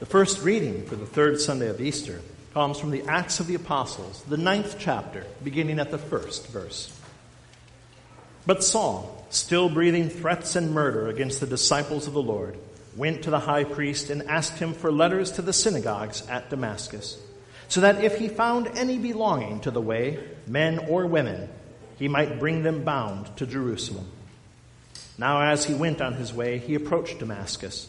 The first reading for the third Sunday of Easter comes from the Acts of the Apostles, the ninth chapter, beginning at the first verse. But Saul, still breathing threats and murder against the disciples of the Lord, went to the high priest and asked him for letters to the synagogues at Damascus, so that if he found any belonging to the way, men or women, he might bring them bound to Jerusalem. Now, as he went on his way, he approached Damascus,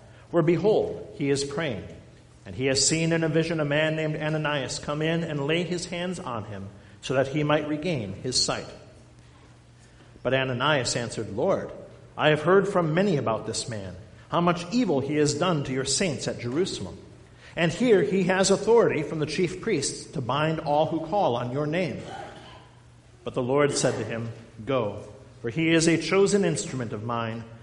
where behold, he is praying. And he has seen in a vision a man named Ananias come in and lay his hands on him, so that he might regain his sight. But Ananias answered, Lord, I have heard from many about this man, how much evil he has done to your saints at Jerusalem. And here he has authority from the chief priests to bind all who call on your name. But the Lord said to him, Go for he is a chosen instrument of mine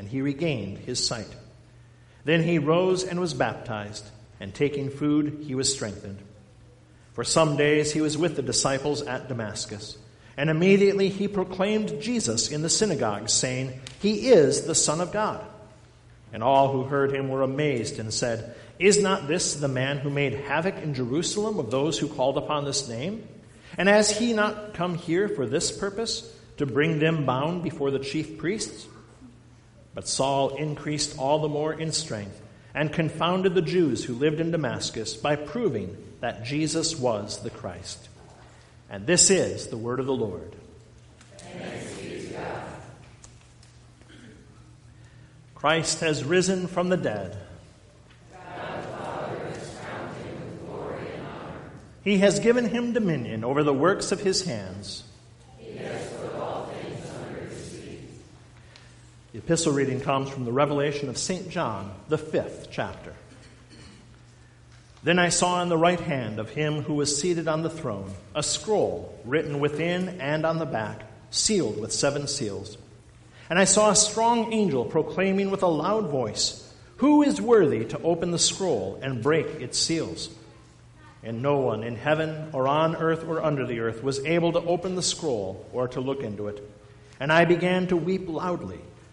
and he regained his sight. Then he rose and was baptized, and taking food, he was strengthened. For some days he was with the disciples at Damascus, and immediately he proclaimed Jesus in the synagogue, saying, He is the Son of God. And all who heard him were amazed and said, Is not this the man who made havoc in Jerusalem of those who called upon this name? And has he not come here for this purpose? to bring them bound before the chief priests. But Saul increased all the more in strength and confounded the Jews who lived in Damascus by proving that Jesus was the Christ. And this is the word of the Lord. Christ has risen from the dead. He has given him dominion over the works of his hands. The epistle reading comes from the Revelation of St. John, the fifth chapter. Then I saw in the right hand of him who was seated on the throne a scroll written within and on the back, sealed with seven seals. And I saw a strong angel proclaiming with a loud voice, Who is worthy to open the scroll and break its seals? And no one in heaven or on earth or under the earth was able to open the scroll or to look into it. And I began to weep loudly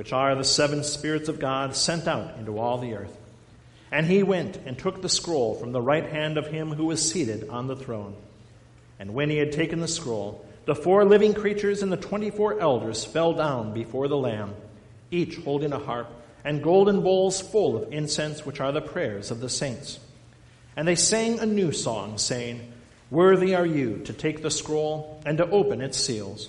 which are the seven spirits of God sent out into all the earth. And he went and took the scroll from the right hand of him who was seated on the throne. And when he had taken the scroll, the four living creatures and the twenty four elders fell down before the Lamb, each holding a harp and golden bowls full of incense, which are the prayers of the saints. And they sang a new song, saying, Worthy are you to take the scroll and to open its seals.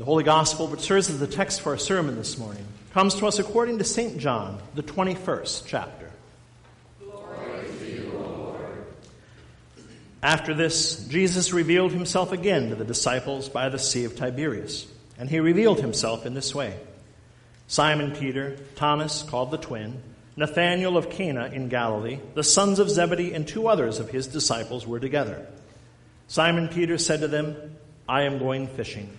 The Holy Gospel, which serves as the text for our sermon this morning, comes to us according to St. John, the 21st chapter. After this, Jesus revealed himself again to the disciples by the Sea of Tiberias, and he revealed himself in this way Simon Peter, Thomas, called the twin, Nathanael of Cana in Galilee, the sons of Zebedee, and two others of his disciples were together. Simon Peter said to them, I am going fishing.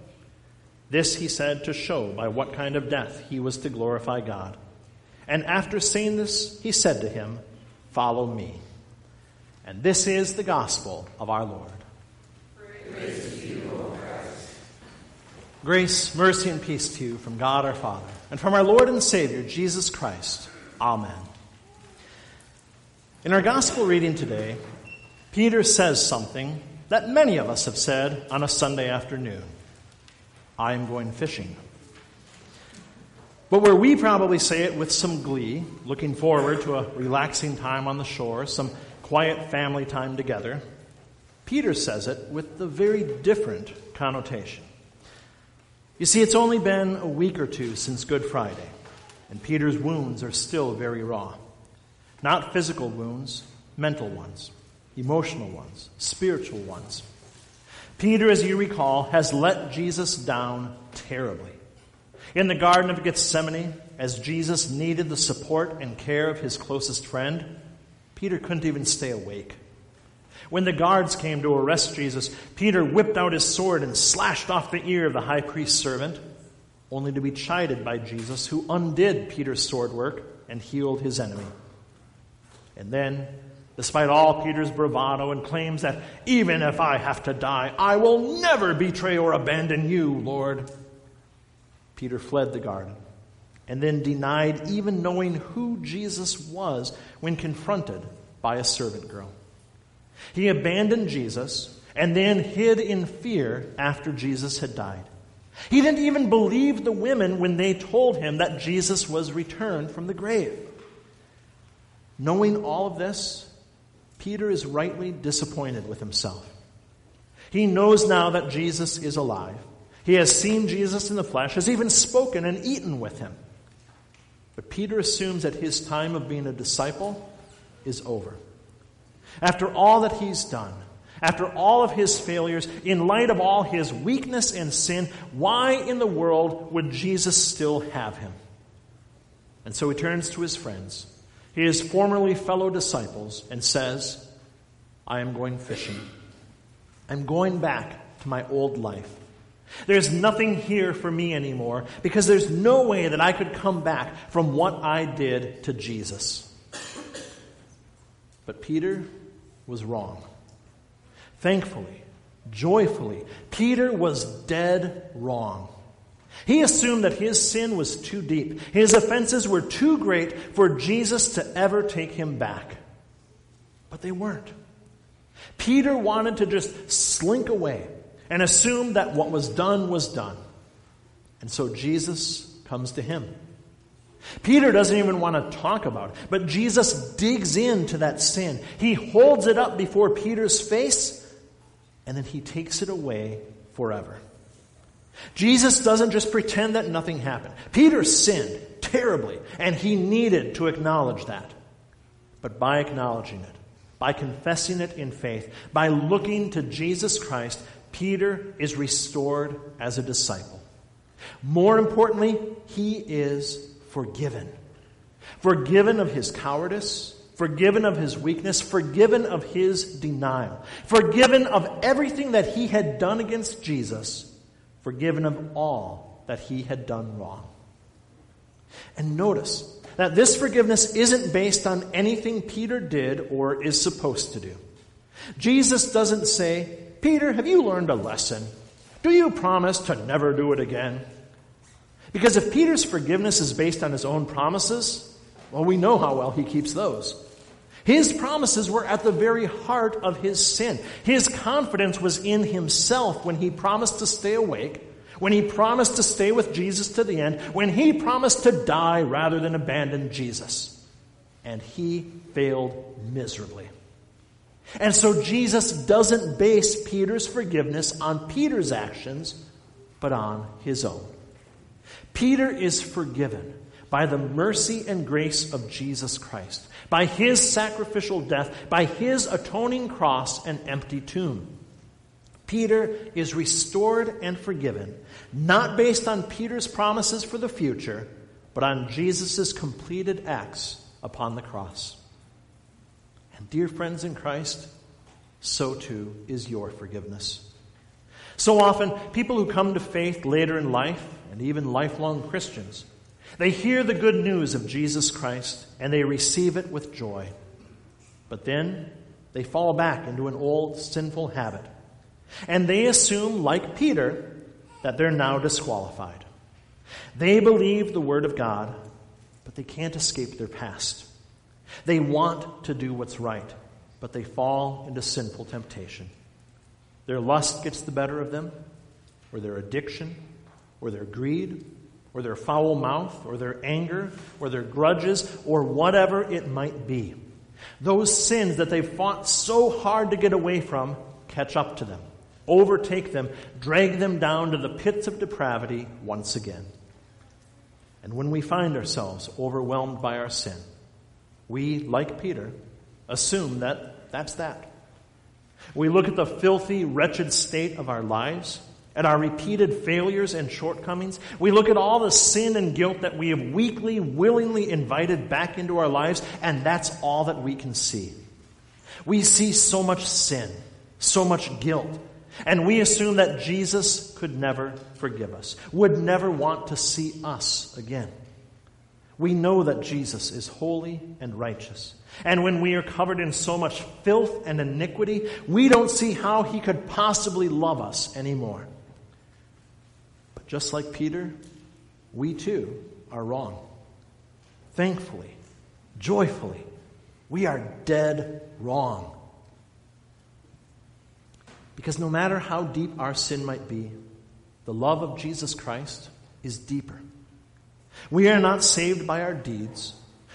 This he said to show by what kind of death he was to glorify God. And after saying this, he said to him, Follow me. And this is the gospel of our Lord. Grace, mercy, and peace to you from God our Father and from our Lord and Savior, Jesus Christ. Amen. In our gospel reading today, Peter says something that many of us have said on a Sunday afternoon I am going fishing. But where we probably say it with some glee, looking forward to a relaxing time on the shore, some quiet family time together, Peter says it with the very different connotation. You see, it's only been a week or two since Good Friday, and Peter's wounds are still very raw. Not physical wounds, mental ones, emotional ones, spiritual ones. Peter, as you recall, has let Jesus down terribly. In the Garden of Gethsemane, as Jesus needed the support and care of his closest friend, Peter couldn't even stay awake. When the guards came to arrest Jesus, Peter whipped out his sword and slashed off the ear of the high priest's servant. only to be chided by Jesus, who undid Peter's sword work and healed his enemy. And then, despite all Peter's bravado and claims that even if I have to die, I will never betray or abandon you, Lord, Peter fled the garden and then denied even knowing who Jesus was when confronted by a servant girl. He abandoned Jesus and then hid in fear after Jesus had died. He didn't even believe the women when they told him that Jesus was returned from the grave. Knowing all of this, Peter is rightly disappointed with himself. He knows now that Jesus is alive. He has seen Jesus in the flesh, has even spoken and eaten with him. But Peter assumes that his time of being a disciple is over. After all that he's done, after all of his failures, in light of all his weakness and sin, why in the world would Jesus still have him? And so he turns to his friends, his formerly fellow disciples, and says, I am going fishing. I'm going back to my old life. There's nothing here for me anymore because there's no way that I could come back from what I did to Jesus. But Peter was wrong. Thankfully, joyfully, Peter was dead wrong. He assumed that his sin was too deep, his offenses were too great for Jesus to ever take him back. But they weren't. Peter wanted to just slink away and assume that what was done was done. And so Jesus comes to him. Peter doesn't even want to talk about it, but Jesus digs into that sin. He holds it up before Peter's face and then he takes it away forever. Jesus doesn't just pretend that nothing happened. Peter sinned terribly, and he needed to acknowledge that. But by acknowledging it, by confessing it in faith, by looking to Jesus Christ, Peter is restored as a disciple. More importantly, he is forgiven. Forgiven of his cowardice, forgiven of his weakness, forgiven of his denial, forgiven of everything that he had done against Jesus, forgiven of all that he had done wrong. And notice that this forgiveness isn't based on anything Peter did or is supposed to do. Jesus doesn't say, Peter, have you learned a lesson? Do you promise to never do it again? Because if Peter's forgiveness is based on his own promises, well, we know how well he keeps those. His promises were at the very heart of his sin. His confidence was in himself when he promised to stay awake, when he promised to stay with Jesus to the end, when he promised to die rather than abandon Jesus. And he failed miserably. And so Jesus doesn't base Peter's forgiveness on Peter's actions, but on his own. Peter is forgiven by the mercy and grace of Jesus Christ by his sacrificial death, by his atoning cross and empty tomb. Peter is restored and forgiven, not based on Peter's promises for the future, but on Jesus' completed acts upon the cross. And, dear friends in Christ, so too is your forgiveness. So often, people who come to faith later in life, and even lifelong Christians, they hear the good news of Jesus Christ and they receive it with joy. But then they fall back into an old sinful habit. And they assume, like Peter, that they're now disqualified. They believe the Word of God, but they can't escape their past. They want to do what's right, but they fall into sinful temptation. Their lust gets the better of them, or their addiction, or their greed, or their foul mouth, or their anger, or their grudges, or whatever it might be. Those sins that they've fought so hard to get away from catch up to them, overtake them, drag them down to the pits of depravity once again. And when we find ourselves overwhelmed by our sin, we, like Peter, assume that that's that. We look at the filthy, wretched state of our lives at our repeated failures and shortcomings. We look at all the sin and guilt that we have weakly, willingly invited back into our lives, and that's all that we can see. We see so much sin, so much guilt, And we assume that Jesus could never forgive us, would never want to see us again. We know that Jesus is holy and righteous. And when we are covered in so much filth and iniquity, we don't see how he could possibly love us anymore. Just like Peter, we too are wrong. Thankfully, joyfully, we are dead wrong. Because no matter how deep our sin might be, the love of Jesus Christ is deeper. We are not saved by our deeds.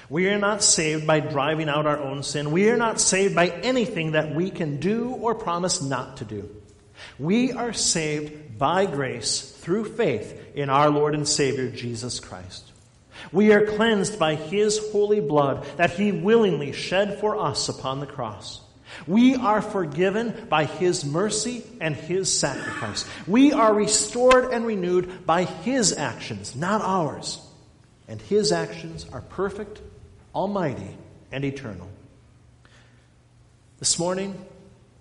We are not saved by driving out our own sin. We are not saved by anything that we can do or promise not to do. We are saved by grace through faith in our Lord and Savior Jesus Christ. We are cleansed by His holy blood that He willingly shed for us upon the cross. We are forgiven by His mercy and His sacrifice. We are restored and renewed by His actions, not ours and his actions are perfect, almighty, and eternal. This morning,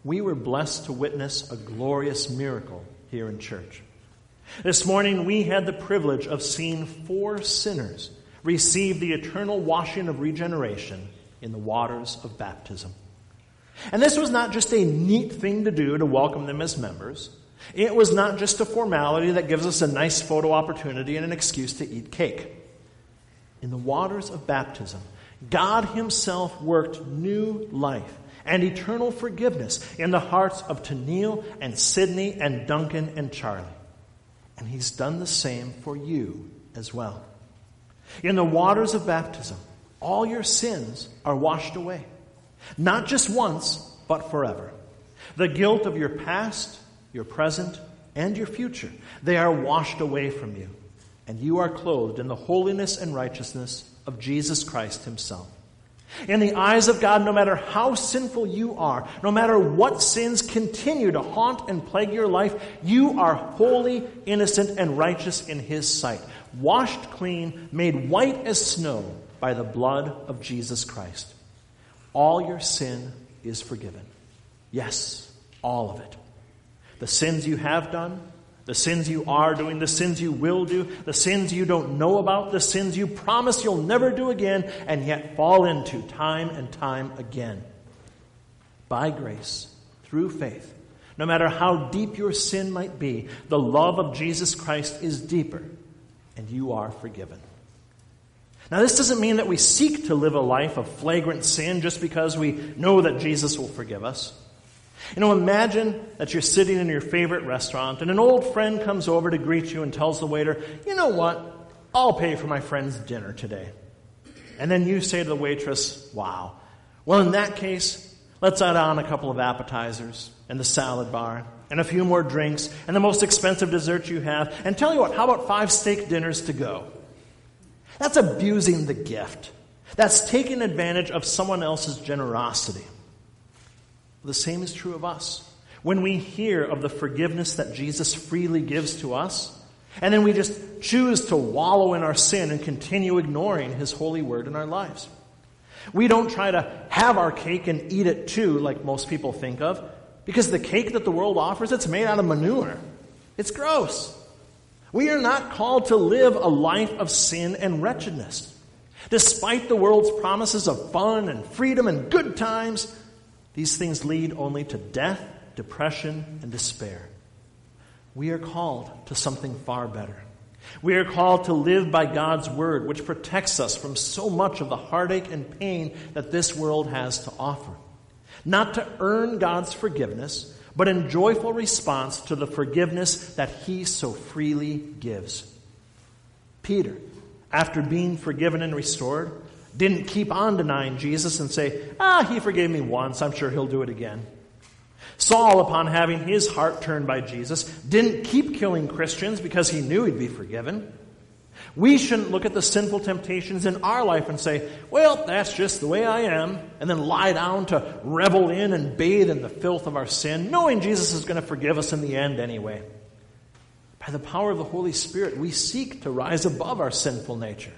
we were blessed to witness a glorious miracle here in church. This morning, we had the privilege of seeing four sinners receive the eternal washing of regeneration in the waters of baptism. And this was not just a neat thing to do to welcome them as members. It was not just a formality that gives us a nice photo opportunity and an excuse to eat cake in the waters of baptism, God Himself worked new life and eternal forgiveness in the hearts of Tennille and Sydney and Duncan and Charlie. And He's done the same for you as well. In the waters of baptism, all your sins are washed away. Not just once, but forever. The guilt of your past, your present, and your future, they are washed away from you and you are clothed in the holiness and righteousness of Jesus Christ Himself. In the eyes of God, no matter how sinful you are, no matter what sins continue to haunt and plague your life, you are holy, innocent, and righteous in His sight, washed clean, made white as snow by the blood of Jesus Christ. All your sin is forgiven. Yes, all of it. The sins you have done, the sins you are doing, the sins you will do, the sins you don't know about, the sins you promise you'll never do again, and yet fall into time and time again. By grace, through faith, no matter how deep your sin might be, the love of Jesus Christ is deeper, and you are forgiven. Now, this doesn't mean that we seek to live a life of flagrant sin just because we know that Jesus will forgive us. You know, imagine that you're sitting in your favorite restaurant and an old friend comes over to greet you and tells the waiter, you know what? I'll pay for my friend's dinner today. And then you say to the waitress, wow. Well, in that case, let's add on a couple of appetizers and the salad bar and a few more drinks and the most expensive dessert you have. And tell you what, how about five steak dinners to go? That's abusing the gift. That's taking advantage of someone else's generosity. The same is true of us. When we hear of the forgiveness that Jesus freely gives to us, and then we just choose to wallow in our sin and continue ignoring His holy word in our lives. We don't try to have our cake and eat it too, like most people think of, because the cake that the world offers, it's made out of manure. It's gross. We are not called to live a life of sin and wretchedness. Despite the world's promises of fun and freedom and good times, these things lead only to death, depression, and despair. We are called to something far better. We are called to live by God's word, which protects us from so much of the heartache and pain that this world has to offer. Not to earn God's forgiveness, but in joyful response to the forgiveness that He so freely gives. Peter, after being forgiven and restored, didn't keep on denying Jesus and say, ah, he forgave me once, I'm sure he'll do it again. Saul, upon having his heart turned by Jesus, didn't keep killing Christians because he knew he'd be forgiven. We shouldn't look at the sinful temptations in our life and say, well, that's just the way I am, and then lie down to revel in and bathe in the filth of our sin, knowing Jesus is going to forgive us in the end anyway. By the power of the Holy Spirit, we seek to rise above our sinful nature.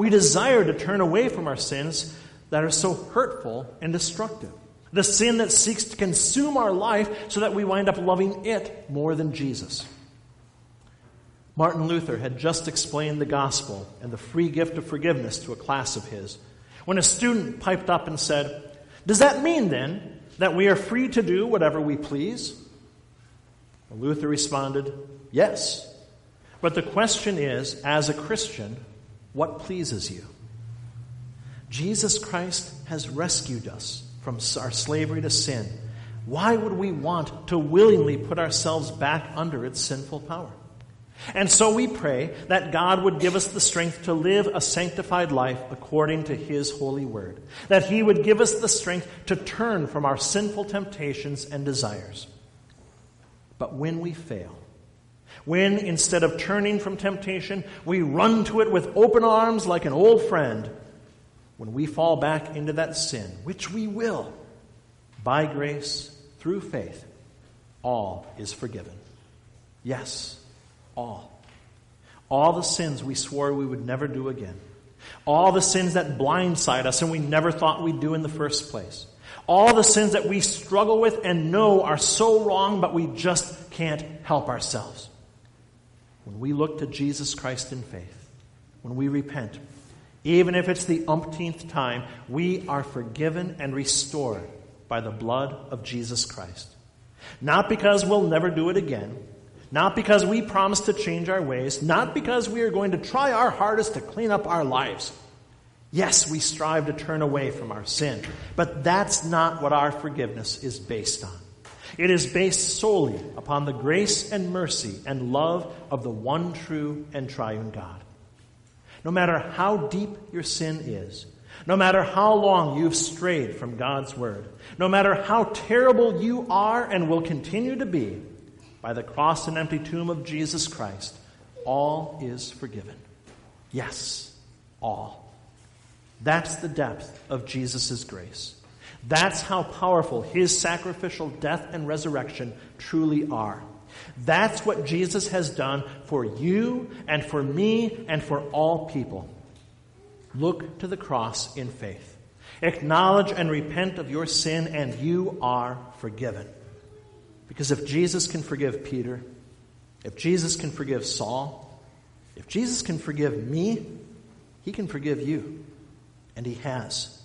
We desire to turn away from our sins that are so hurtful and destructive. The sin that seeks to consume our life so that we wind up loving it more than Jesus. Martin Luther had just explained the gospel and the free gift of forgiveness to a class of his when a student piped up and said, Does that mean then that we are free to do whatever we please? Luther responded, Yes. But the question is, as a Christian, what pleases you? Jesus Christ has rescued us from our slavery to sin. Why would we want to willingly put ourselves back under its sinful power? And so we pray that God would give us the strength to live a sanctified life according to His holy word. That He would give us the strength to turn from our sinful temptations and desires. But when we fail, when instead of turning from temptation, we run to it with open arms like an old friend, when we fall back into that sin, which we will, by grace, through faith, all is forgiven. Yes, all. All the sins we swore we would never do again. All the sins that blindside us and we never thought we'd do in the first place. All the sins that we struggle with and know are so wrong, but we just can't help ourselves. When we look to Jesus Christ in faith, when we repent, even if it's the umpteenth time, we are forgiven and restored by the blood of Jesus Christ. Not because we'll never do it again, not because we promise to change our ways, not because we are going to try our hardest to clean up our lives. Yes, we strive to turn away from our sin, but that's not what our forgiveness is based on. It is based solely upon the grace and mercy and love of the one true and triune God. No matter how deep your sin is, no matter how long you've strayed from God's Word, no matter how terrible you are and will continue to be, by the cross and empty tomb of Jesus Christ, all is forgiven. Yes, all. That's the depth of Jesus' grace. That's how powerful his sacrificial death and resurrection truly are. That's what Jesus has done for you and for me and for all people. Look to the cross in faith. Acknowledge and repent of your sin, and you are forgiven. Because if Jesus can forgive Peter, if Jesus can forgive Saul, if Jesus can forgive me, he can forgive you. And he has.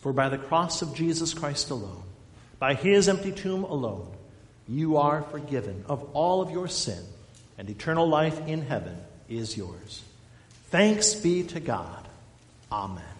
For by the cross of Jesus Christ alone, by his empty tomb alone, you are forgiven of all of your sin, and eternal life in heaven is yours. Thanks be to God. Amen.